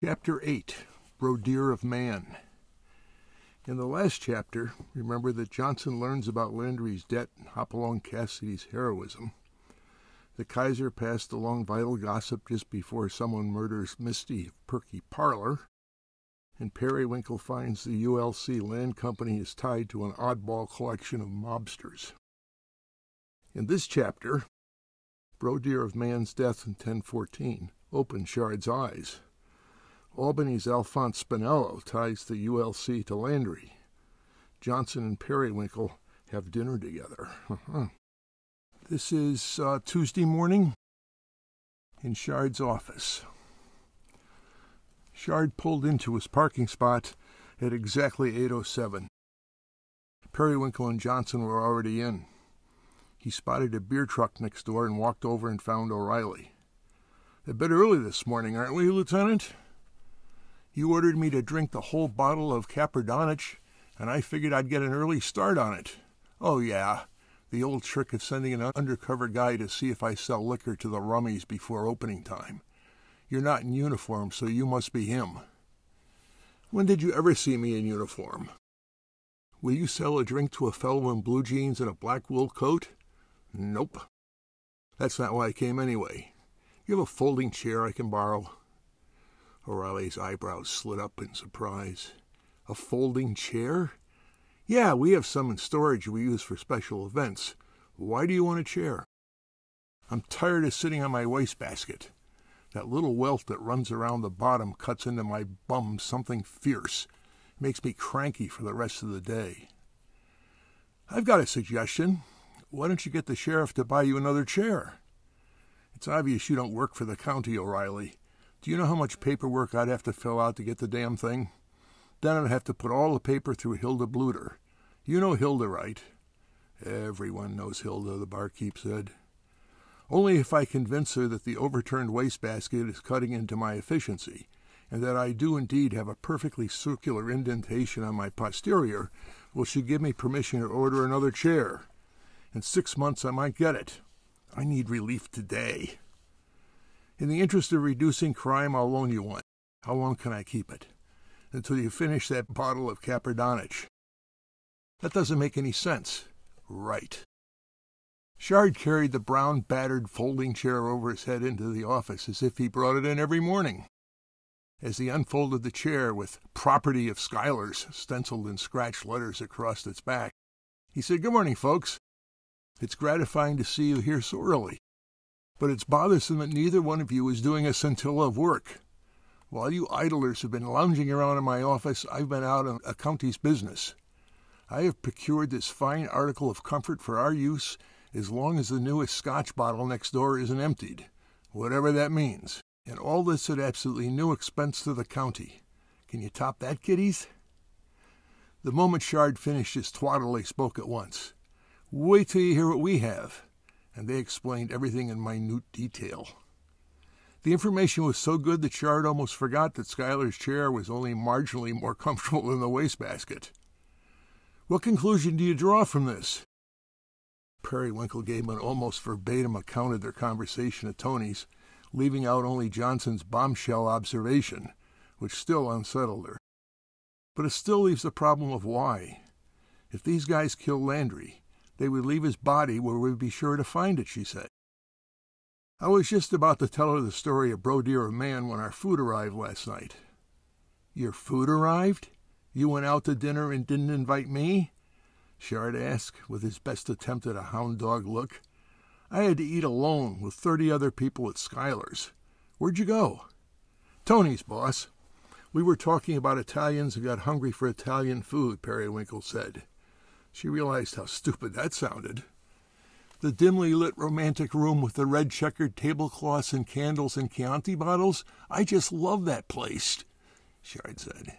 Chapter 8 Brodir of Man. In the last chapter, remember that Johnsen learns about Landry's debt and Hopalong Cassidy's heroism. The Kaiser passed along vital gossip just before someone murders Misty of Perky Parlor, and Periwinkle finds the ULC Land Company is tied to an oddball collection of mobsters. In this chapter, Brodir of Man's death in 1014 opens Shard's eyes. Albany's Alphonse Spinello ties the ULC to Landry. Johnsen and Periwinkle have dinner together. this is uh, Tuesday morning in Shard's office. Shard pulled into his parking spot at exactly 8.07. Periwinkle and Johnsen were already in. He spotted a beer truck next door and walked over and found O'Reilly. A bit early this morning, aren't we, Lieutenant? You ordered me to drink the whole bottle of Caperdonich, and I figured I'd get an early start on it. Oh, yeah, the old trick of sending an undercover guy to see if I sell liquor to the rummies before opening time. You're not in uniform, so you must be him. When did you ever see me in uniform? Will you sell a drink to a fellow in blue jeans and a black wool coat? Nope. That's not why I came anyway. You have a folding chair I can borrow. O'Reilly's eyebrows slid up in surprise. A folding chair? Yeah, we have some in storage we use for special events. Why do you want a chair? I'm tired of sitting on my wastebasket. That little welt that runs around the bottom cuts into my bum something fierce. It makes me cranky for the rest of the day. I've got a suggestion. Why don't you get the sheriff to buy you another chair? It's obvious you don't work for the county, O'Reilly. Do you know how much paperwork I'd have to fill out to get the damn thing? Then I'd have to put all the paper through Hilda Bluter. You know Hilda, right? Everyone knows Hilda, the barkeep said. Only if I convince her that the overturned wastebasket is cutting into my efficiency, and that I do indeed have a perfectly circular indentation on my posterior, will she give me permission to order another chair. In six months I might get it. I need relief today. In the interest of reducing crime, I'll loan you one. How long can I keep it? Until you finish that bottle of Caperdonich. That doesn't make any sense. Right. Shard carried the brown, battered folding chair over his head into the office as if he brought it in every morning. As he unfolded the chair with property of Schuyler's stenciled in scratched letters across its back, he said, Good morning, folks. It's gratifying to see you here so early but it's bothersome that neither one of you is doing a scintilla of work. While you idlers have been lounging around in my office, I've been out on a county's business. I have procured this fine article of comfort for our use as long as the newest scotch bottle next door isn't emptied, whatever that means, and all this at absolutely no expense to the county. Can you top that, kiddies? The moment Shard finished his twaddle, they spoke at once. Wait till you hear what we have and they explained everything in minute detail. The information was so good that Shard almost forgot that Schuyler's chair was only marginally more comfortable than the wastebasket. What conclusion do you draw from this? Periwinkle gave an almost verbatim account of their conversation at Tony's, leaving out only Johnsen's bombshell observation, which still unsettled her. But it still leaves the problem of why. If these guys kill Landry, they would leave his body where we'd be sure to find it, she said. I was just about to tell her the story of Brodir of Man when our food arrived last night. Your food arrived? You went out to dinner and didn't invite me? Shard asked, with his best attempt at a hound dog look. I had to eat alone with thirty other people at Schuyler's. Where'd you go? Tony's, boss. We were talking about Italians and got hungry for Italian food, Periwinkle said. She realized how stupid that sounded. The dimly lit romantic room with the red checkered tablecloths and candles and Chianti bottles, I just love that place, Shard said.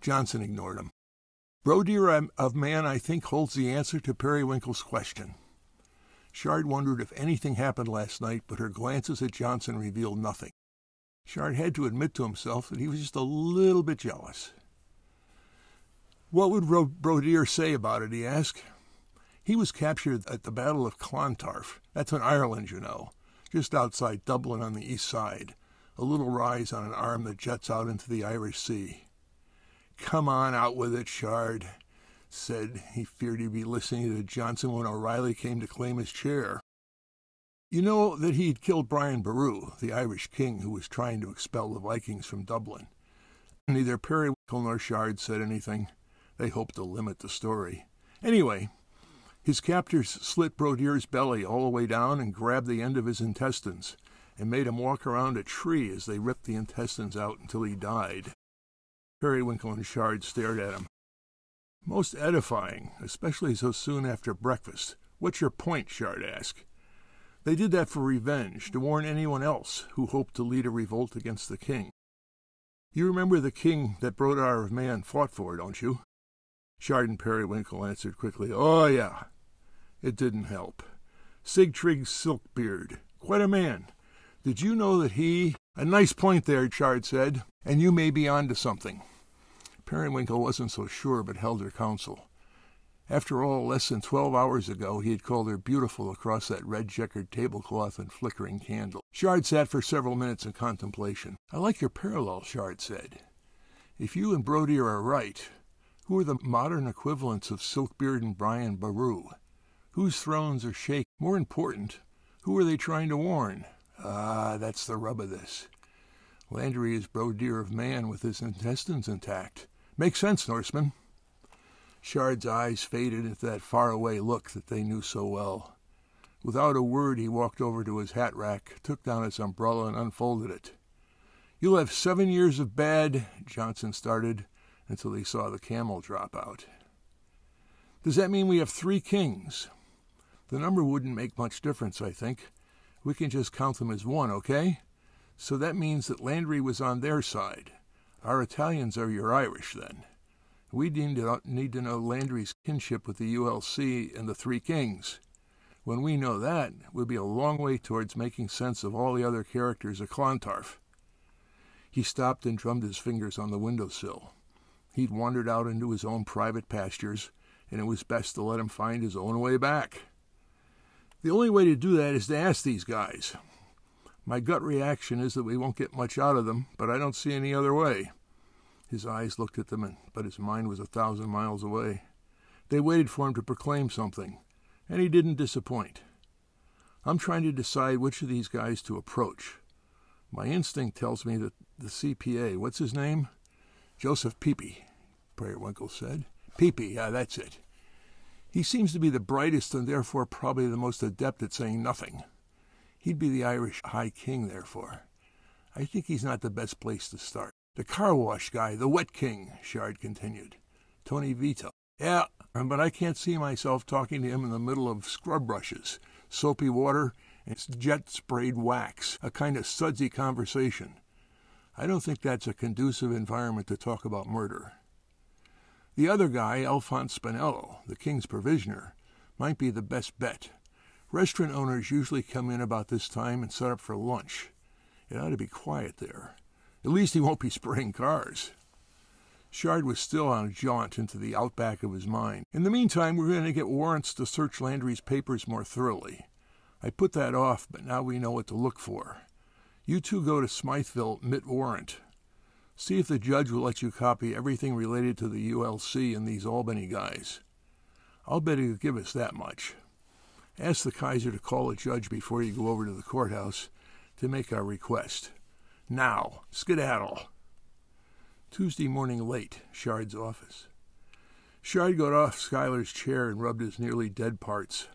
Johnsen ignored him. Brodir of Man, I think, holds the answer to Periwinkle's question. Shard wondered if anything happened last night, but her glances at Johnsen revealed nothing. Shard had to admit to himself that he was just a little bit jealous. What would Brodir say about it? he asked. He was captured at the Battle of Clontarf. That's in Ireland, you know, just outside Dublin on the east side. a little rise on an arm that juts out into the Irish Sea. Come on out with it, Shard, said he feared he'd be listening to Johnsen when O'Reilly came to claim his chair. You know that he'd killed Brian Boru, the Irish king who was trying to expel the Vikings from Dublin. Neither Periwinkle nor Shard said anything. They hoped to limit the story. Anyway, his captors slit Brodir's belly all the way down and grabbed the end of his intestines and made him walk around a tree as they ripped the intestines out until he died. Periwinkle and Shard stared at him. Most edifying, especially so soon after breakfast. What's your point? Shard asked. They did that for revenge, to warn anyone else who hoped to lead a revolt against the king. You remember the king that Brodir of Man fought for, don't you? Shard and Periwinkle answered quickly, Oh, yeah. It didn't help. Sigtryg Silkbeard, quite a man. Did you know that he... A nice point there, Shard said, and you may be on to something. Periwinkle wasn't so sure, but held her counsel. After all, less than twelve hours ago he had called her beautiful across that red checkered tablecloth and flickering candle. Shard sat for several minutes in contemplation. I like your parallel, Shard said. If you and Brodir are right, who are the modern equivalents of Silkbeard and Brian Boru? Whose thrones are shaken? More important, who are they trying to warn? Ah, that's the rub of this. Landry is Brodir of Man with his intestines intact. Makes sense, Norseman. Shard's eyes faded into that faraway look that they knew so well. Without a word, he walked over to his hat rack, took down his umbrella, and unfolded it. You'll have seven years of bad, Johnsen started, until he saw the camel drop out. Does that mean we have three kings? The number wouldn't make much difference, I think. We can just count them as one, okay? So that means that Landry was on their side. Our Italians are your Irish, then. We need to, need to know Landry's kinship with the ULC and the Three Kings. When we know that, we'll be a long way towards making sense of all the other characters of Clontarf. He stopped and drummed his fingers on the windowsill. He'd wandered out into his own private pastures, and it was best to let him find his own way back. The only way to do that is to ask these guys. My gut reaction is that we won't get much out of them, but I don't see any other way. His eyes looked at them, but his mind was a thousand miles away. They waited for him to proclaim something, and he didn't disappoint. I'm trying to decide which of these guys to approach. My instinct tells me that the CPA, what's his name? Joseph Peepy, Periwinkle said. Peepy, yeah, that's it. He seems to be the brightest and therefore probably the most adept at saying nothing. He'd be the Irish High King, therefore. I think he's not the best place to start. The car wash guy, the wet king, Shard continued. Tony Vito. Yeah, but I can't see myself talking to him in the middle of scrub brushes, soapy water, and jet sprayed wax, a kind of sudsy conversation. I don't think that's a conducive environment to talk about murder. The other guy, Alphonse Spinello, the king's provisioner, might be the best bet. Restaurant owners usually come in about this time and set up for lunch. It ought to be quiet there. At least he won't be spraying cars. Shard was still on a jaunt into the outback of his mind. In the meantime, we're going to get warrants to search Landry's papers more thoroughly. I put that off, but now we know what to look for. You two go to Smytheville, mit warrant. See if the judge will let you copy everything related to the ULC and these Albany guys. I'll bet he'll give us that much. Ask the Kaiser to call a judge before you go over to the courthouse to make our request. Now, skedaddle. Tuesday morning late, Shard's office. Shard got off Schuyler's chair and rubbed his nearly dead parts.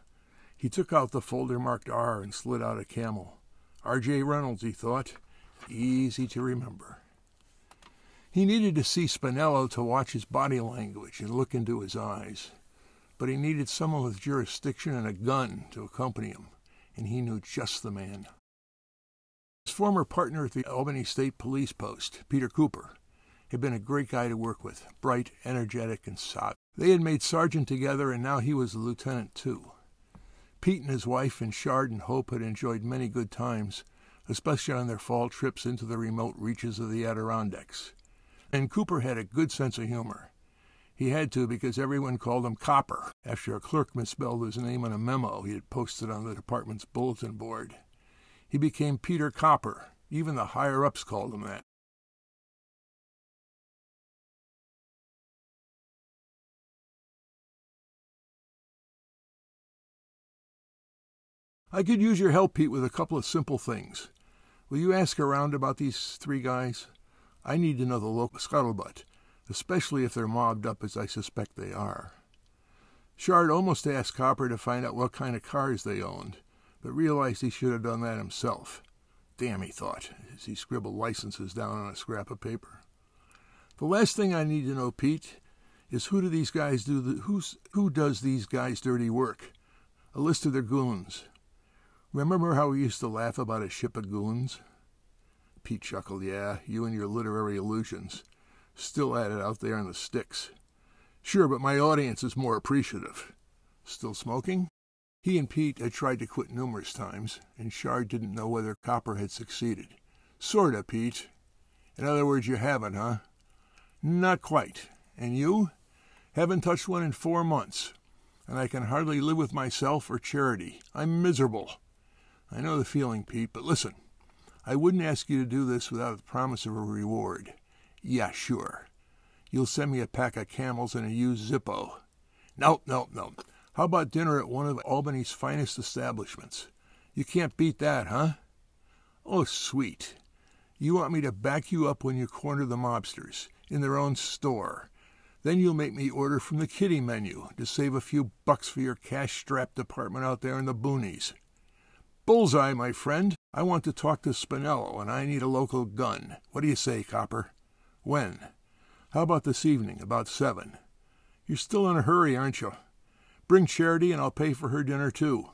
He took out the folder marked R and slid out a camel. R.J. Reynolds, he thought. Easy to remember. He needed to see Spinello to watch his body language and look into his eyes. But he needed someone with jurisdiction and a gun to accompany him, and he knew just the man. His former partner at the Albany State Police Post, Peter Cooper, had been a great guy to work with, bright, energetic, and solid. They had made sergeant together, and now he was a lieutenant, too. Pete and his wife and Shard and Hope had enjoyed many good times, especially on their fall trips into the remote reaches of the Adirondacks. And Cooper had a good sense of humor. He had to because everyone called him Copper after a clerk misspelled his name on a memo he had posted on the department's bulletin board he became Peter Copper, Even the higher ups called him that. I could use your help, Pete, with a couple of simple things. Will you ask around about these three guys? I need to know the local scuttlebutt, especially if they're mobbed up as I suspect they are. Shard almost asked Copper to find out what kind of cars they owned, but realized he should have done that himself. Damn, he thought, as he scribbled licenses down on a scrap of paper. The last thing I need to know, Pete, is who do these guys do the, who's, who does these guys dirty work? A list of their goons. Remember how we used to laugh about a ship of goons? Pete chuckled. Yeah, you and your literary illusions. Still at it out there in the sticks. Sure, but my audience is more appreciative. Still smoking? He and Pete had tried to quit numerous times, and Shard didn't know whether Copper had succeeded. Sorta, Pete. In other words, you haven't, huh? Not quite. And you? Haven't touched one in four months. And I can hardly live with myself or charity. I'm miserable. I know the feeling, Pete, but listen. I wouldn't ask you to do this without the promise of a reward. Yeah, sure. You'll send me a pack of camels and a used Zippo. No, no, no. How about dinner at one of Albany's finest establishments? You can't beat that, huh? Oh, sweet. You want me to back you up when you corner the mobsters in their own store. Then you'll make me order from the kiddie menu to save a few bucks for your cash strapped apartment out there in the boonies. Bullseye, my friend. I want to talk to Spinello, and I need a local gun. What do you say, Copper? When? How about this evening, about seven? You're still in a hurry, aren't you? Bring Charity, and I'll pay for her dinner, too.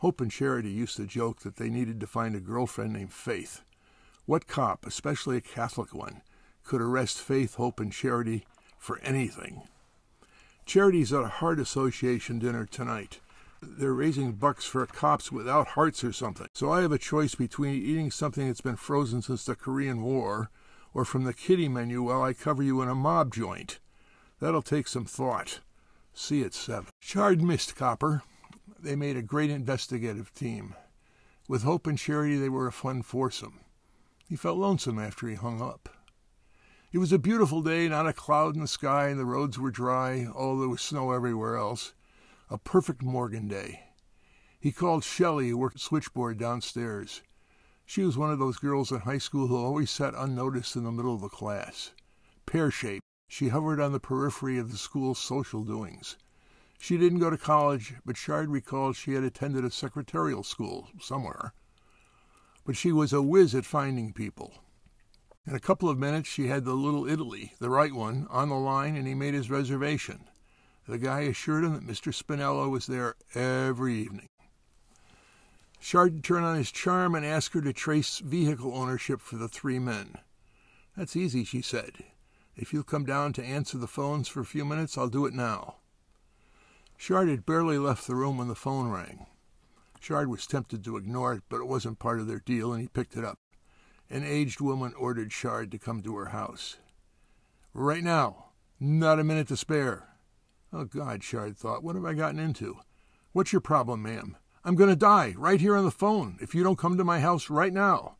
Hope and Charity used to joke that they needed to find a girlfriend named Faith. What cop, especially a Catholic one, could arrest Faith, Hope, and Charity for anything? Charity's at a Heart Association dinner tonight they're raising bucks for cops without hearts or something. So I have a choice between eating something that's been frozen since the Korean War or from the kiddie menu while I cover you in a mob joint. That'll take some thought. See you at seven. Shard missed Copper. They made a great investigative team. With Hope and Charity, they were a fun foursome. He felt lonesome after he hung up. It was a beautiful day, not a cloud in the sky, and the roads were dry, although there was snow everywhere else a perfect Morgan day. He called Shelley, who worked switchboard downstairs. She was one of those girls in high school who always sat unnoticed in the middle of the class. Pear shaped, she hovered on the periphery of the school's social doings. She didn't go to college, but Shard recalled she had attended a secretarial school somewhere. But she was a whiz at finding people. In a couple of minutes, she had the little Italy, the right one, on the line, and he made his reservation. The guy assured him that Mr. Spinello was there every evening. Shard turned on his charm and asked her to trace vehicle ownership for the three men. That's easy, she said. If you'll come down to answer the phones for a few minutes, I'll do it now. Shard had barely left the room when the phone rang. Shard was tempted to ignore it, but it wasn't part of their deal, and he picked it up. An aged woman ordered Shard to come to her house. Right now. Not a minute to spare. Oh, God, Shard thought, what have I gotten into? What's your problem, ma'am? I'm going to die right here on the phone if you don't come to my house right now.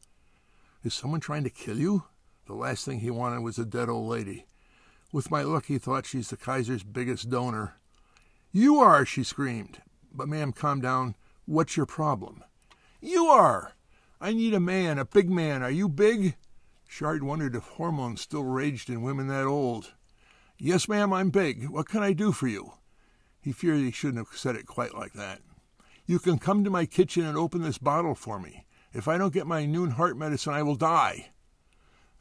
Is someone trying to kill you? The last thing he wanted was a dead old lady. With my luck, he thought she's the Kaiser's biggest donor. You are, she screamed. But, ma'am, calm down. What's your problem? You are! I need a man, a big man. Are you big? Shard wondered if hormones still raged in women that old. Yes, ma'am, I'm big. What can I do for you? He feared he shouldn't have said it quite like that. You can come to my kitchen and open this bottle for me. If I don't get my noon heart medicine, I will die.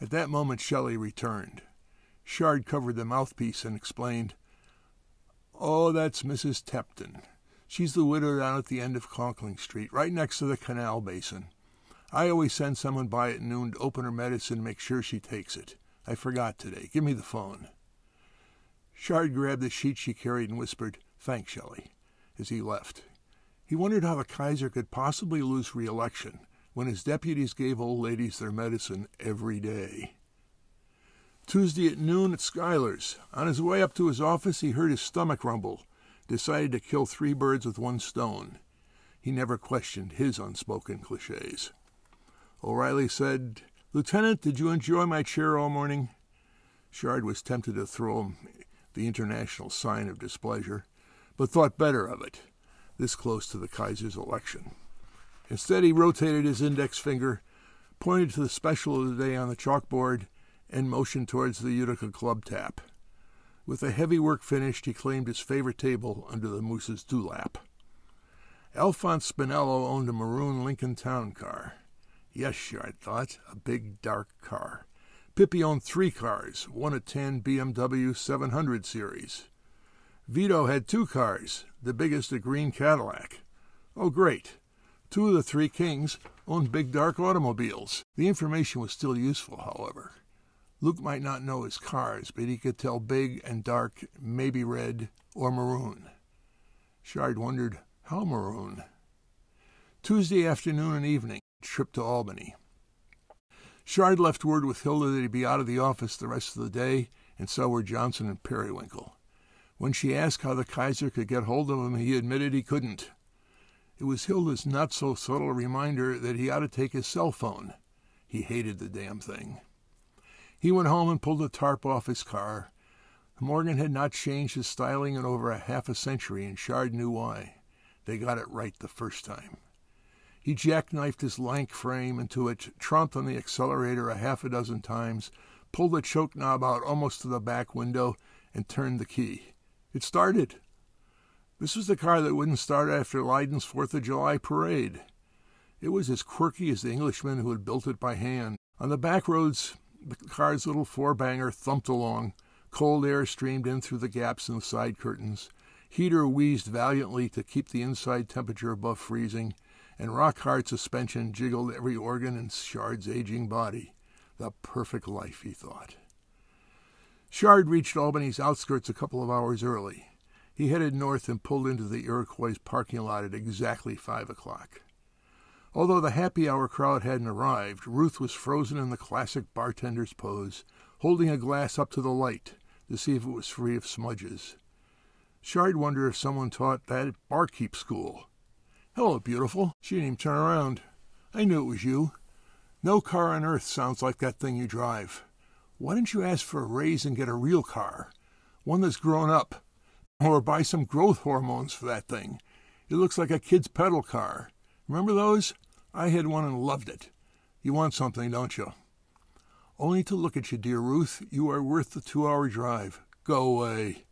At that moment, Shelley returned. Shard covered the mouthpiece and explained, Oh, that's Mrs. Tepton. She's the widow down at the end of Conkling Street, right next to the canal basin. I always send someone by at noon to open her medicine and make sure she takes it. I forgot today. Give me the phone. Shard grabbed the sheet she carried and whispered, Thanks, Shelley, as he left. He wondered how the Kaiser could possibly lose re-election when his deputies gave old ladies their medicine every day. Tuesday at noon at Schuyler's. On his way up to his office, he heard his stomach rumble, decided to kill three birds with one stone. He never questioned his unspoken cliches. O'Reilly said, Lieutenant, did you enjoy my chair all morning? Shard was tempted to throw him the international sign of displeasure, but thought better of it, this close to the Kaiser's election. Instead, he rotated his index finger, pointed to the special of the day on the chalkboard, and motioned towards the Utica Club tap. With the heavy work finished, he claimed his favorite table under the moose's dewlap. Alphonse Spinello owned a maroon Lincoln Town car. Yes, Shard thought, a big, dark car. Peepy owned three cars, one a 10 BMW 700 series. Vito had two cars, the biggest a green Cadillac. Oh, great. Two of the three kings owned big dark automobiles. The information was still useful, however. Luke might not know his cars, but he could tell big and dark, maybe red or maroon. Shard wondered how maroon. Tuesday afternoon and evening, trip to Albany. Shard left word with Hilda that he'd be out of the office the rest of the day, and so were Johnsen and Periwinkle. When she asked how the Kaiser could get hold of him, he admitted he couldn't. It was Hilda's not so subtle reminder that he ought to take his cell phone. He hated the damn thing. He went home and pulled the tarp off his car. Morgan had not changed his styling in over a half a century, and Shard knew why. They got it right the first time. He jackknifed his lank frame into it, tromped on the accelerator a half a dozen times, pulled the choke knob out almost to the back window, and turned the key. It started. This was the car that wouldn't start after Leyden's Fourth of July parade. It was as quirky as the Englishman who had built it by hand. On the back roads, the car's little four banger thumped along. Cold air streamed in through the gaps in the side curtains. Heater wheezed valiantly to keep the inside temperature above freezing, and rock hard suspension jiggled every organ in Shard's aging body. The perfect life, he thought. Shard reached Albany's outskirts a couple of hours early. He headed north and pulled into the Iroquois parking lot at exactly five o'clock. Although the happy hour crowd hadn't arrived, Ruth was frozen in the classic bartender's pose, holding a glass up to the light to see if it was free of smudges. Shard wondered if someone taught that at barkeep school. Hello, beautiful. She didn't even turn around. I knew it was you. No car on earth sounds like that thing you drive. Why don't you ask for a raise and get a real car? One that's grown up. Or buy some growth hormones for that thing. It looks like a kid's pedal car. Remember those? I had one and loved it. You want something, don't you? Only to look at you, dear Ruth. You are worth the two hour drive. Go away.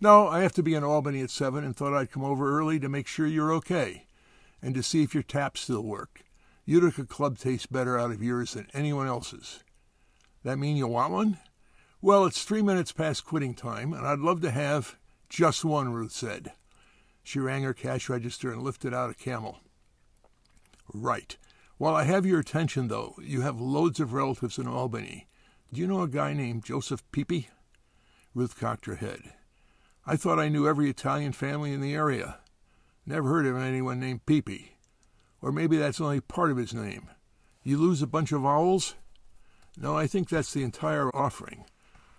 No, I have to be in Albany at seven and thought I'd come over early to make sure you're okay and to see if your taps still work. Utica Club tastes better out of yours than anyone else's. That mean you want one? Well, it's three minutes past quitting time, and I'd love to have just one, Ruth said. She rang her cash register and lifted out a camel. Right. While I have your attention, though, you have loads of relatives in Albany. Do you know a guy named Joseph Peepy? Ruth cocked her head. I thought I knew every Italian family in the area. Never heard of anyone named Peepy. Or maybe that's only part of his name. You lose a bunch of vowels? No, I think that's the entire offering.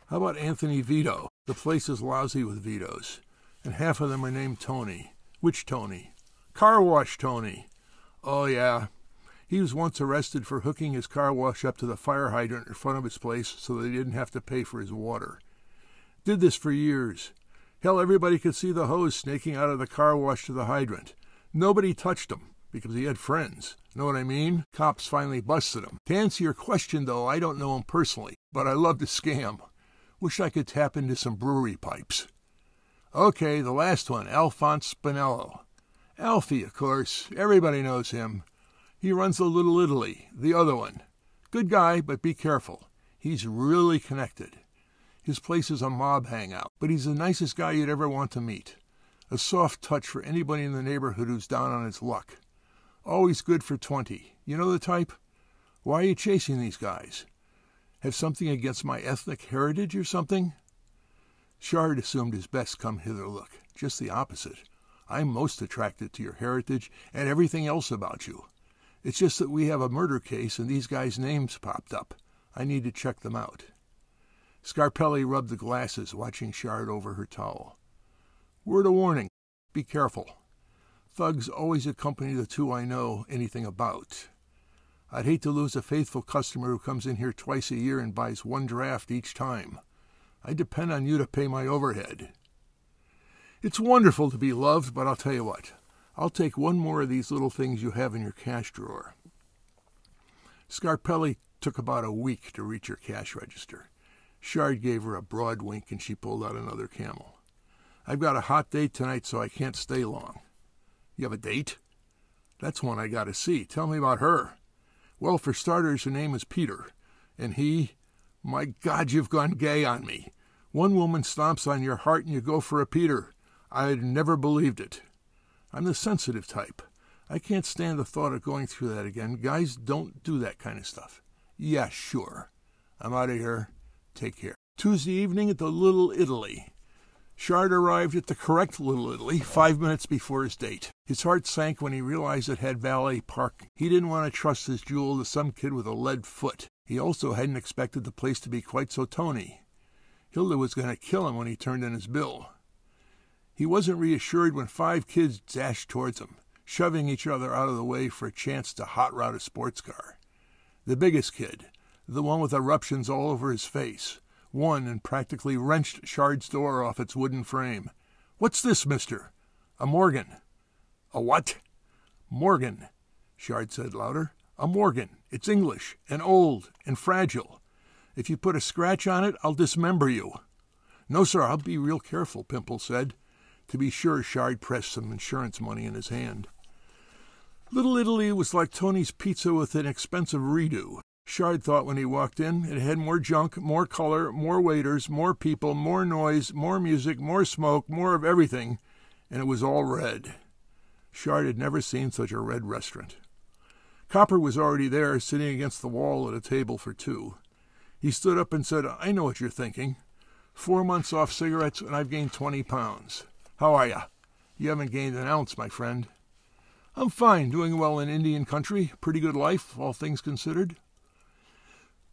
How about Anthony Vito? The place is lousy with Vitos, and half of them are named Tony. Which Tony? Car Wash Tony. Oh, yeah. He was once arrested for hooking his car wash up to the fire hydrant in front of his place so they didn't have to pay for his water. Did this for years. Hell, everybody could see the hose snaking out of the car wash to the hydrant. Nobody touched him because he had friends. Know what I mean? Cops finally busted him. To answer your question, though, I don't know him personally, but I love to scam. Wish I could tap into some brewery pipes. Okay, the last one, Alphonse Spinello. Alfie, of course. Everybody knows him. He runs the Little Italy, the other one. Good guy, but be careful. He's really connected. His place is a mob hangout, but he's the nicest guy you'd ever want to meet. A soft touch for anybody in the neighborhood who's down on his luck. Always good for 20. You know the type? Why are you chasing these guys? Have something against my ethnic heritage or something? Shard assumed his best come hither look. Just the opposite. I'm most attracted to your heritage and everything else about you. It's just that we have a murder case and these guys' names popped up. I need to check them out. Scarpelli rubbed the glasses, watching Shard over her towel. Word of warning be careful. Thugs always accompany the two I know anything about. I'd hate to lose a faithful customer who comes in here twice a year and buys one draft each time. I depend on you to pay my overhead. It's wonderful to be loved, but I'll tell you what. I'll take one more of these little things you have in your cash drawer. Scarpelli took about a week to reach her cash register. Shard gave her a broad wink and she pulled out another camel. I've got a hot date tonight, so I can't stay long. You have a date? That's one I got to see. Tell me about her. Well, for starters, her name is Peter. And he. My God, you've gone gay on me. One woman stomps on your heart and you go for a Peter. I'd never believed it. I'm the sensitive type. I can't stand the thought of going through that again. Guys don't do that kind of stuff. Yeah, sure. I'm out of here. Take care. Tuesday evening at the Little Italy. Shard arrived at the correct Little Italy five minutes before his date. His heart sank when he realized it had valet parking. He didn't want to trust his jewel to some kid with a lead foot. He also hadn't expected the place to be quite so tony. Hilda was going to kill him when he turned in his bill. He wasn't reassured when five kids dashed towards him, shoving each other out of the way for a chance to hot rod a sports car. The biggest kid, the one with eruptions all over his face, One and practically wrenched Shard's door off its wooden frame. What's this, mister? A Morgan. A what? Morgan, Shard said louder. A Morgan. It's English, and old, and fragile. If you put a scratch on it, I'll dismember you. No, sir, I'll be real careful, Pimple said. To be sure, Shard pressed some insurance money in his hand. Little Italy was like Tony's Pizza with an expensive redo. Shard thought when he walked in it had more junk, more color, more waiters, more people, more noise, more music, more smoke, more of everything, and it was all red. Shard had never seen such a red restaurant. Copper was already there, sitting against the wall at a table for two. He stood up and said, I know what you're thinking. Four months off cigarettes, and I've gained 20 pounds. How are you? You haven't gained an ounce, my friend. I'm fine, doing well in Indian country. Pretty good life, all things considered.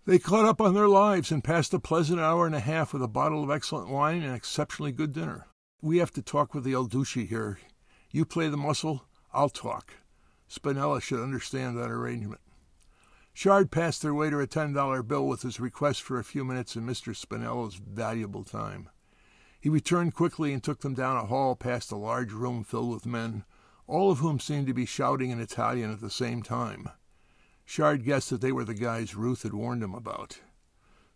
They caught up on their lives and passed a pleasant hour and a half with a bottle of excellent wine and exceptionally good dinner. We have to talk with the El Duce here. You play the muscle, I'll talk. Spinello should understand that arrangement. Shard passed their waiter a ten dollar bill with his request for a few minutes of Mr. Spinello's valuable time. He returned quickly and took them down a hall past a large room filled with men, all of whom seemed to be shouting in Italian at the same time. Shard guessed that they were the guys Ruth had warned him about.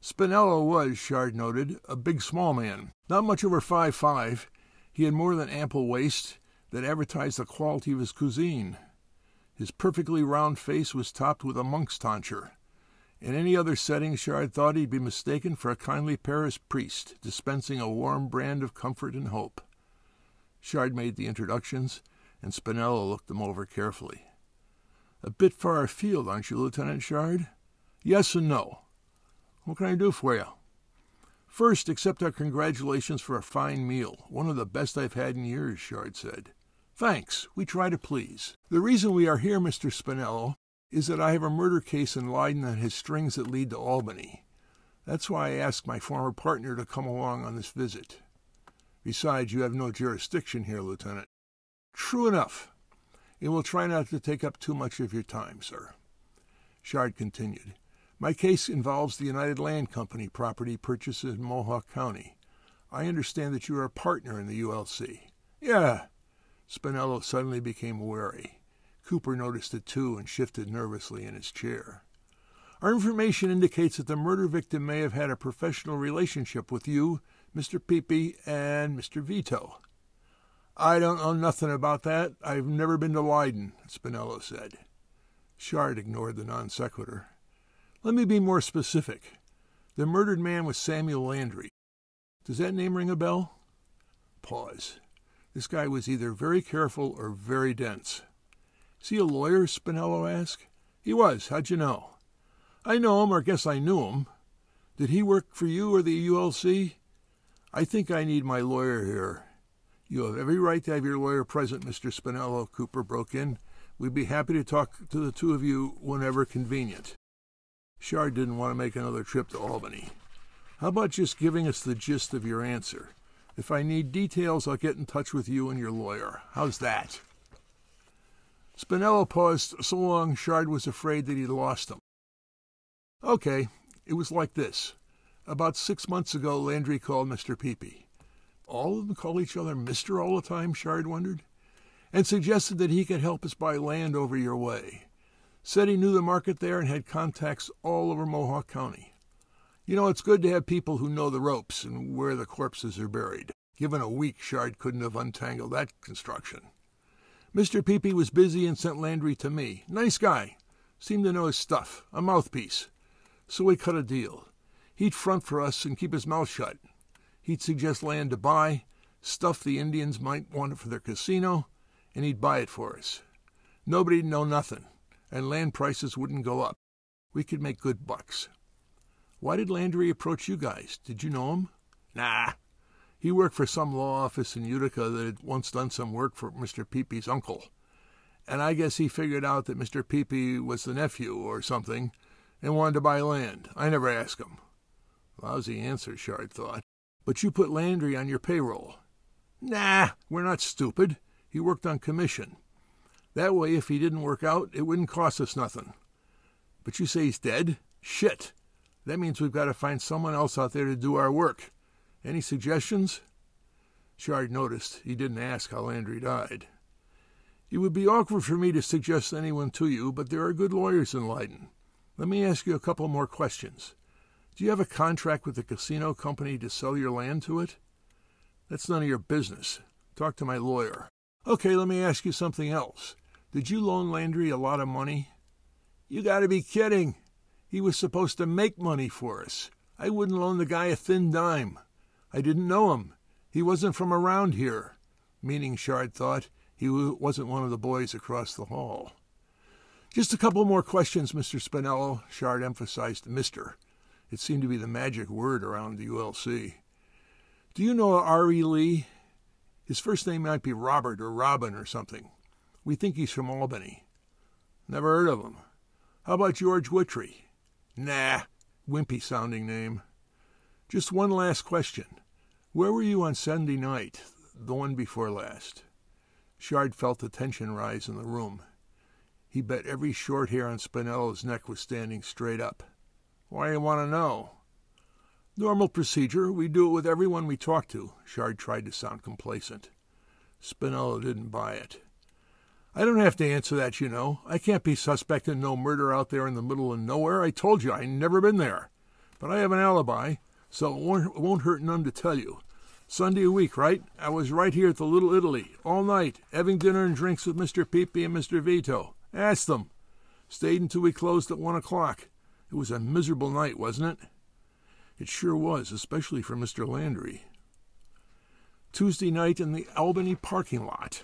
Spinello was, Shard noted, a big small man, not much over five five. He had more than ample waist that advertised the quality of his cuisine. His perfectly round face was topped with a monk's tonsure. In any other setting, Shard thought he'd be mistaken for a kindly Paris priest dispensing a warm brand of comfort and hope. Shard made the introductions, and Spinello looked them over carefully. A bit far afield, aren't you, Lieutenant Shard? Yes and no. What can I do for you? First, accept our congratulations for a fine meal, one of the best I've had in years, Shard said. Thanks. We try to please. The reason we are here, Mr. Spinello, is that I have a murder case in Leyden that has strings that lead to Albany. That's why I asked my former partner to come along on this visit. Besides, you have no jurisdiction here, Lieutenant. True enough and will try not to take up too much of your time, sir. Shard continued. My case involves the United Land Company property purchases in Mohawk County. I understand that you are a partner in the ULC. Yeah. Spinello suddenly became wary. Cooper noticed it too and shifted nervously in his chair. Our information indicates that the murder victim may have had a professional relationship with you, Mr. Peepy, and Mr. Vito. I don't know nothing about that. I've never been to Leyden, Spinello said. Shard ignored the non sequitur. Let me be more specific. The murdered man was Samuel Landry. Does that name ring a bell? Pause. This guy was either very careful or very dense. Is he a lawyer? Spinello asked. He was. How'd you know? I know him, or guess I knew him. Did he work for you or the ULC? I think I need my lawyer here. You have every right to have your lawyer present, Mr. Spinello, Cooper broke in. We'd be happy to talk to the two of you whenever convenient. Shard didn't want to make another trip to Albany. How about just giving us the gist of your answer? If I need details, I'll get in touch with you and your lawyer. How's that? Spinello paused so long Shard was afraid that he'd lost him. Okay, it was like this. About six months ago, Landry called Mr. Peepy. All of them call each other Mister all the time, Shard wondered, and suggested that he could help us buy land over your way. Said he knew the market there and had contacts all over Mohawk County. You know, it's good to have people who know the ropes and where the corpses are buried. Given a week, Shard couldn't have untangled that construction. Mr. Peepy was busy and sent Landry to me. Nice guy. Seemed to know his stuff. A mouthpiece. So we cut a deal. He'd front for us and keep his mouth shut. He'd suggest land to buy, stuff the Indians might want it for their casino, and he'd buy it for us. Nobody'd know nothing, and land prices wouldn't go up. We could make good bucks. Why did Landry approach you guys? Did you know him? Nah. He worked for some law office in Utica that had once done some work for Mr. Peepy's uncle. And I guess he figured out that Mr. Peepy was the nephew or something and wanted to buy land. I never asked him. Lousy answer, Shard thought. But you put Landry on your payroll. Nah, we're not stupid. He worked on commission. That way, if he didn't work out, it wouldn't cost us nothing. But you say he's dead? Shit. That means we've got to find someone else out there to do our work. Any suggestions? Shard noticed he didn't ask how Landry died. It would be awkward for me to suggest anyone to you, but there are good lawyers in Leyden. Let me ask you a couple more questions. Do you have a contract with the casino company to sell your land to it? That's none of your business. Talk to my lawyer. Okay, let me ask you something else. Did you loan Landry a lot of money? You gotta be kidding. He was supposed to make money for us. I wouldn't loan the guy a thin dime. I didn't know him. He wasn't from around here. Meaning, Shard thought, he wasn't one of the boys across the hall. Just a couple more questions, Mr. Spinello, Shard emphasized Mr. It seemed to be the magic word around the ULC. Do you know R.E. Lee? His first name might be Robert or Robin or something. We think he's from Albany. Never heard of him. How about George Witry? Nah, wimpy sounding name. Just one last question. Where were you on Sunday night, the one before last? Shard felt the tension rise in the room. He bet every short hair on Spinello's neck was standing straight up. Why do you want to know? Normal procedure. We do it with everyone we talk to. Shard tried to sound complacent. Spinello didn't buy it. I don't have to answer that, you know. I can't be suspecting no murder out there in the middle of nowhere. I told you I never been there. But I have an alibi, so it won't, won't hurt none to tell you. Sunday a week, right? I was right here at the Little Italy, all night, having dinner and drinks with Mr. Peepy and Mr. Vito. Asked them. Stayed until we closed at one o'clock. It was a miserable night, wasn't it? It sure was, especially for Mr. Landry. Tuesday night in the Albany parking lot.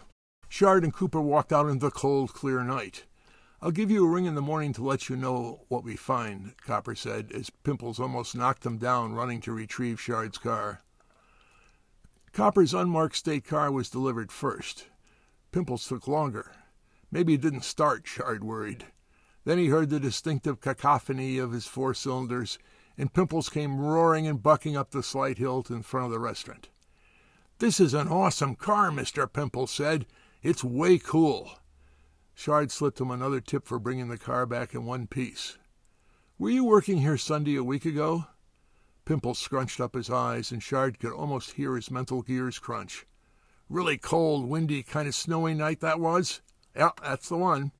Shard and Cooper walked out into the cold, clear night. I'll give you a ring in the morning to let you know what we find, Copper said, as Pimples almost knocked them down running to retrieve Shard's car. Copper's unmarked state car was delivered first. Pimples took longer. Maybe it didn't start, Shard worried. Then he heard the distinctive cacophony of his four cylinders, and Pimples came roaring and bucking up the slight hill in front of the restaurant. This is an awesome car, Mr. Pimples said. It's way cool. Shard slipped him another tip for bringing the car back in one piece. Were you working here Sunday a week ago? Pimple scrunched up his eyes, and Shard could almost hear his mental gears crunch. Really cold, windy, kind of snowy night that was? Yeah, that's the one.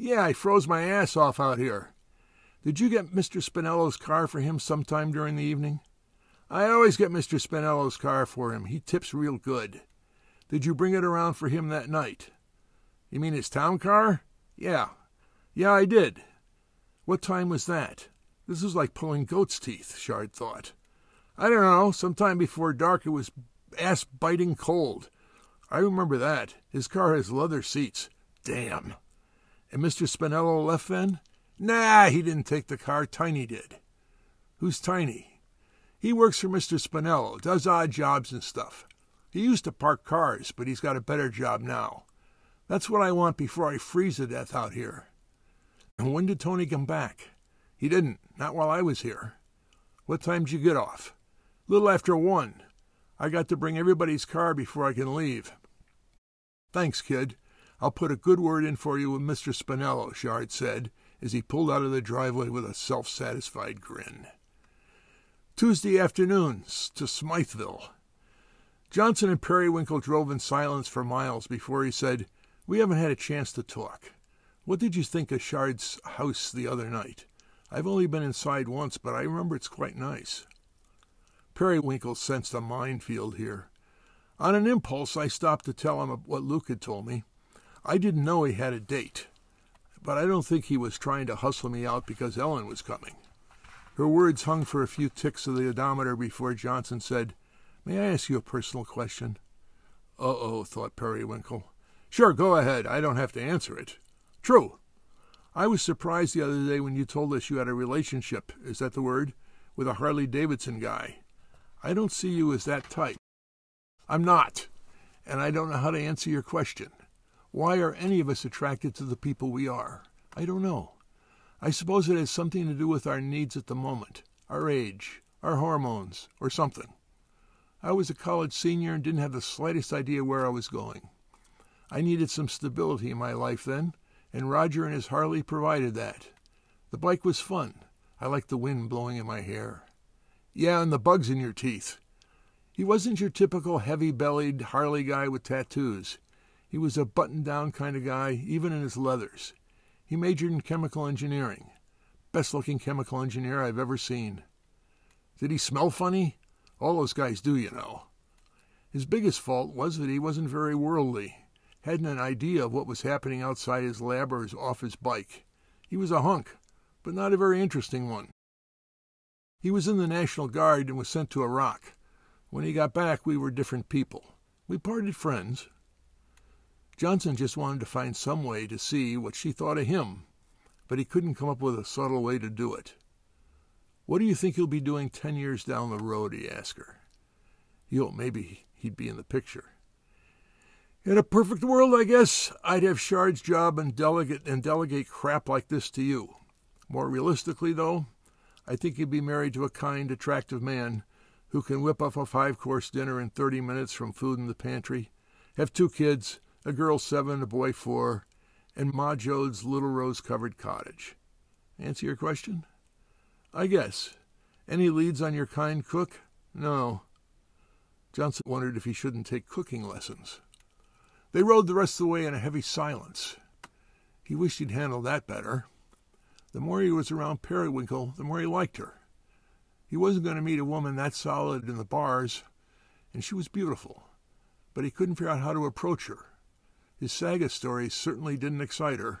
Yeah, I froze my ass off out here. Did you get Mr. Spinello's car for him sometime during the evening? I always get Mr. Spinello's car for him. He tips real good. Did you bring it around for him that night? You mean his town car? Yeah. Yeah, I did. What time was that? This is like pulling goat's teeth, Shard thought. I don't know. Sometime before dark it was ass biting cold. I remember that. His car has leather seats. Damn. And Mr. Spinello left then? Nah, he didn't take the car. Tiny did. Who's Tiny? He works for Mr. Spinello, does odd jobs and stuff. He used to park cars, but he's got a better job now. That's what I want before I freeze to death out here. And when did Tony come back? He didn't, not while I was here. What time'd you get off? Little after one. I got to bring everybody's car before I can leave. Thanks, kid. I'll put a good word in for you with Mr. Spinello, Shard said, as he pulled out of the driveway with a self satisfied grin. Tuesday afternoon to Smytheville. Johnsen and Periwinkle drove in silence for miles before he said, We haven't had a chance to talk. What did you think of Shard's house the other night? I've only been inside once, but I remember it's quite nice. Periwinkle sensed a minefield here. On an impulse, I stopped to tell him what Luke had told me. I didn't know he had a date, but I don't think he was trying to hustle me out because Ellen was coming. Her words hung for a few ticks of the odometer before Johnsen said, May I ask you a personal question? Uh oh, thought Periwinkle. Sure, go ahead. I don't have to answer it. True. I was surprised the other day when you told us you had a relationship, is that the word, with a Harley Davidson guy. I don't see you as that type. I'm not, and I don't know how to answer your question. Why are any of us attracted to the people we are? I don't know. I suppose it has something to do with our needs at the moment, our age, our hormones, or something. I was a college senior and didn't have the slightest idea where I was going. I needed some stability in my life then, and Roger and his Harley provided that. The bike was fun. I liked the wind blowing in my hair. Yeah, and the bugs in your teeth. He wasn't your typical heavy bellied Harley guy with tattoos. He was a button down kind of guy, even in his leathers. He majored in chemical engineering. Best looking chemical engineer I've ever seen. Did he smell funny? All those guys do, you know. His biggest fault was that he wasn't very worldly, hadn't an idea of what was happening outside his lab or off his bike. He was a hunk, but not a very interesting one. He was in the National Guard and was sent to Iraq. When he got back, we were different people. We parted friends. Johnsen just wanted to find some way to see what she thought of him, but he couldn't come up with a subtle way to do it. What do you think he'll be doing ten years down the road? he asked her. He hoped maybe he'd be in the picture. In a perfect world, I guess, I'd have Shard's job and delegate and delegate crap like this to you. More realistically, though, I think he'd be married to a kind, attractive man who can whip up a five course dinner in 30 minutes from food in the pantry, have two kids, a girl seven, a boy four, and Ma Jode's little rose covered cottage. Answer your question? I guess. Any leads on your kind cook? No. Johnsen wondered if he shouldn't take cooking lessons. They rode the rest of the way in a heavy silence. He wished he'd handled that better. The more he was around Periwinkle, the more he liked her. He wasn't going to meet a woman that solid in the bars, and she was beautiful, but he couldn't figure out how to approach her. His saga stories certainly didn't excite her.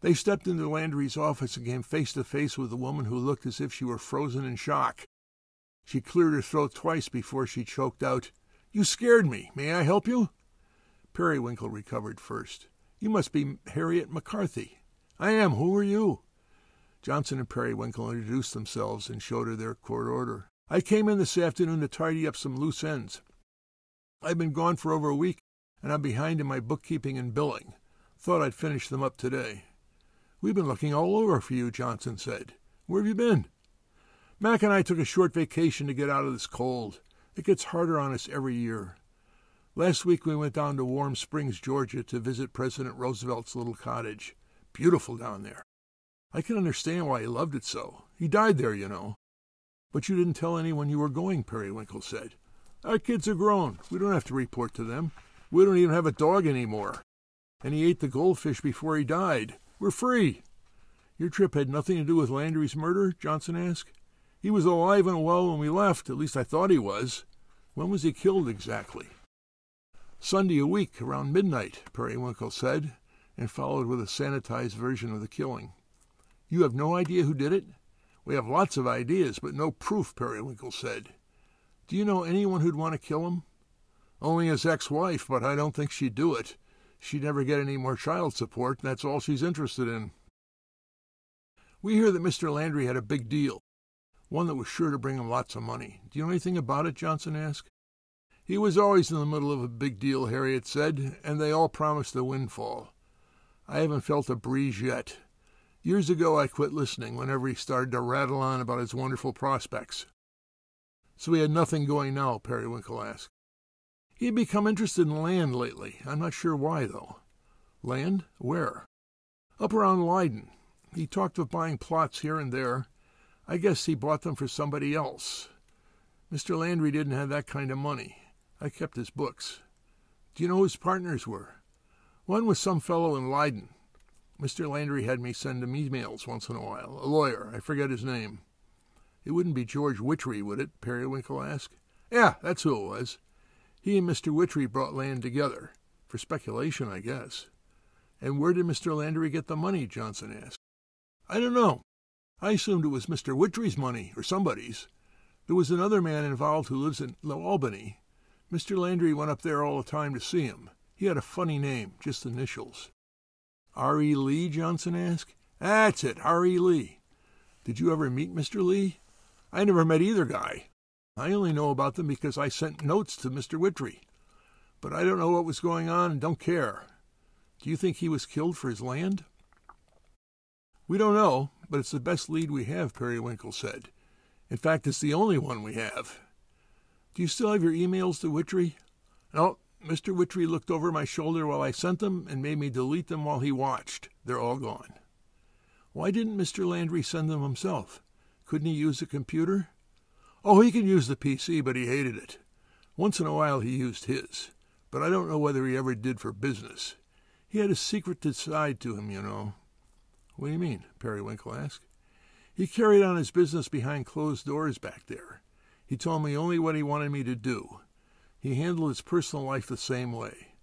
They stepped into Landry's office and came face to face with a woman who looked as if she were frozen in shock. She cleared her throat twice before she choked out, You scared me. May I help you? Periwinkle recovered first. You must be Harriet McCarthy. I am. Who are you? Johnsen and Periwinkle introduced themselves and showed her their court order. I came in this afternoon to tidy up some loose ends. I've been gone for over a week, and I'm behind in my bookkeeping and billing. Thought I'd finish them up today. We've been looking all over for you, Johnsen said. Where have you been? Mac and I took a short vacation to get out of this cold. It gets harder on us every year. Last week we went down to Warm Springs, Georgia, to visit President Roosevelt's little cottage. Beautiful down there. I can understand why he loved it so. He died there, you know. But you didn't tell anyone you were going, Periwinkle said. Our kids are grown. We don't have to report to them. We don't even have a dog anymore. And he ate the goldfish before he died. We're free. Your trip had nothing to do with Landry's murder? Johnsen asked. He was alive and well when we left. At least I thought he was. When was he killed exactly? Sunday a week, around midnight, Periwinkle said, and followed with a sanitized version of the killing. You have no idea who did it? We have lots of ideas, but no proof, Periwinkle said. Do you know anyone who'd want to kill him? Only his ex wife, but I don't think she'd do it. She'd never get any more child support, and that's all she's interested in. We hear that Mr. Landry had a big deal, one that was sure to bring him lots of money. Do you know anything about it? Johnsen asked. He was always in the middle of a big deal, Harriet said, and they all promised a windfall. I haven't felt a breeze yet. Years ago, I quit listening whenever he started to rattle on about his wonderful prospects. So he had nothing going now, Periwinkle asked. He had become interested in land lately. I'm not sure why, though. Land? Where? Up around Leyden. He talked of buying plots here and there. I guess he bought them for somebody else. Mr. Landry didn't have that kind of money. I kept his books. Do you know who his partners were? One was some fellow in Leyden. Mr. Landry had me send him emails once in a while. A lawyer. I forget his name. It wouldn't be George Witry, would it? Periwinkle asked. Yeah, that's who it was. He and Mr. Witry brought land together. For speculation, I guess. And where did Mr. Landry get the money? Johnsen asked. I don't know. I assumed it was Mr. Witry's money, or somebody's. There was another man involved who lives in Low Albany. Mr. Landry went up there all the time to see him. He had a funny name, just initials. R.E. Lee? Johnsen asked. That's it, R.E. Lee. Did you ever meet Mr. Lee? I never met either guy. I only know about them because I sent notes to Mr. Witry. But I don't know what was going on and don't care. Do you think he was killed for his land? We don't know, but it's the best lead we have, Periwinkle said. In fact, it's the only one we have. Do you still have your emails to Witry? No, Mr. Witry looked over my shoulder while I sent them and made me delete them while he watched. They're all gone. Why didn't Mr. Landry send them himself? Couldn't he use a computer? Oh, he can use the PC, but he hated it. Once in a while he used his, but I don't know whether he ever did for business. He had a secretive side to him, you know. What do you mean? Periwinkle asked. He carried on his business behind closed doors back there. He told me only what he wanted me to do. He handled his personal life the same way.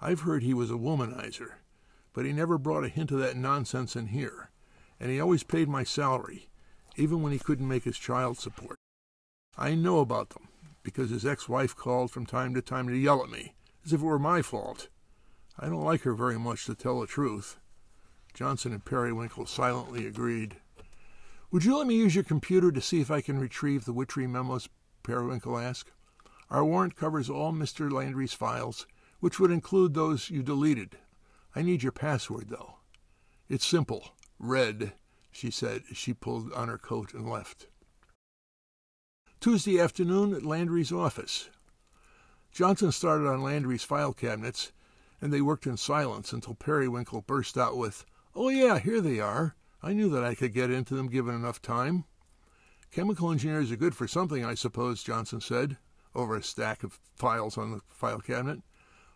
I've heard he was a womanizer, but he never brought a hint of that nonsense in here, and he always paid my salary, even when he couldn't make his child support. I know about them because his ex-wife called from time to time to yell at me, as if it were my fault. I don't like her very much, to tell the truth. Johnsen and Periwinkle silently agreed. Would you let me use your computer to see if I can retrieve the Witry memos? Periwinkle asked. Our warrant covers all Mr. Landry's files, which would include those you deleted. I need your password, though. It's simple. Red, she said as she pulled on her coat and left. Tuesday afternoon at Landry's office. Johnsen started on Landry's file cabinets, and they worked in silence until Periwinkle burst out with, Oh, yeah, here they are. I knew that I could get into them given enough time. Chemical engineers are good for something, I suppose, Johnsen said, over a stack of files on the file cabinet.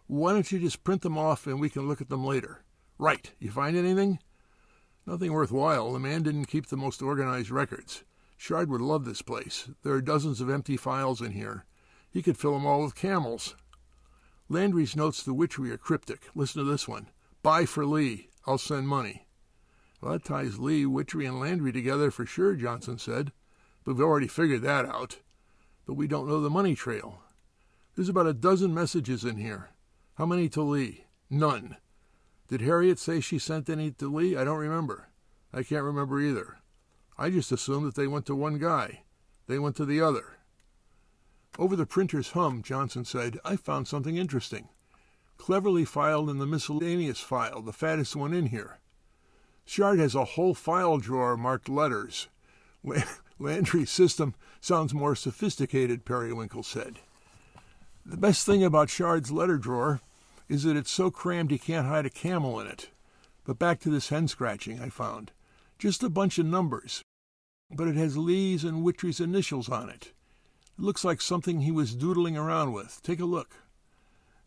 Why don't you just print them off and we can look at them later? Right. You find anything? Nothing worthwhile. The man didn't keep the most organized records. Shard would love this place. There are dozens of empty files in here. He could fill them all with camels. Landry's notes to Witry are cryptic. Listen to this one. Buy for Lee. I'll send money. Well, that ties Lee, Witry, and Landry together for sure, Johnsen said. But we've already figured that out. But we don't know the money trail. There's about a dozen messages in here. How many to Lee? None. Did Harriet say she sent any to Lee? I don't remember. I can't remember either. I just assumed that they went to one guy. They went to the other. Over the printer's hum, Johnsen said, I found something interesting. Cleverly filed in the miscellaneous file, the fattest one in here. Shard has a whole file drawer marked letters. Landry's system sounds more sophisticated, Periwinkle said. The best thing about Shard's letter drawer is that it's so crammed he can't hide a camel in it. But back to this hen scratching I found. Just a bunch of numbers, but it has Lee's and Witry's initials on it. It looks like something he was doodling around with. Take a look.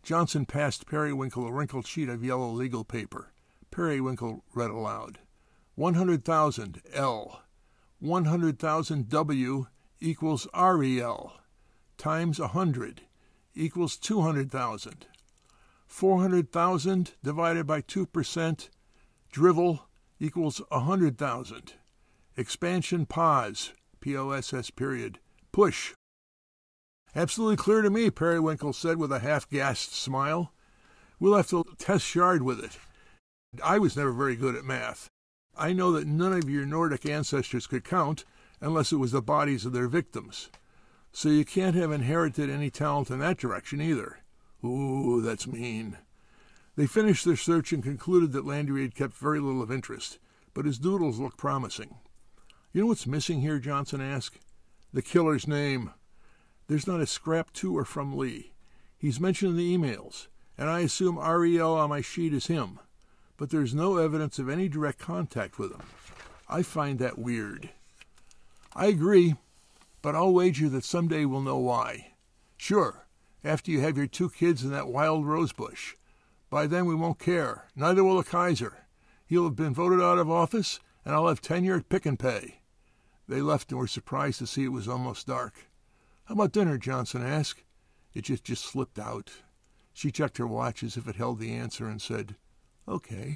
Johnsen passed Periwinkle a wrinkled sheet of yellow legal paper. Periwinkle read aloud. 100,000 L. 100,000 W equals REL times a 100 equals 200,000. 400,000 divided by 2% drivel equals a hundred thousand. Expansion pause, P-O-S-S period. Push. Absolutely clear to me, Periwinkle said with a half-gassed smile. We'll have to test Shard with it. I was never very good at math. I know that none of your Nordic ancestors could count unless it was the bodies of their victims. So you can't have inherited any talent in that direction either. Ooh, that's mean. They finished their search and concluded that Landry had kept very little of interest, but his doodles looked promising. You know what's missing here? Johnsen asked. The killer's name. There's not a scrap to or from Lee. He's mentioned in the emails, and I assume REL on my sheet is him, but there's no evidence of any direct contact with him. I find that weird. I agree, but I'll wager that someday we'll know why. Sure, after you have your two kids in that wild rose bush. By then we won't care. Neither will the Kaiser. He'll have been voted out of office, and I'll have tenure at Pick and Pay. They left and were surprised to see it was almost dark. How about dinner? Johnsen asked. It just, just slipped out. She checked her watch as if it held the answer and said, Okay.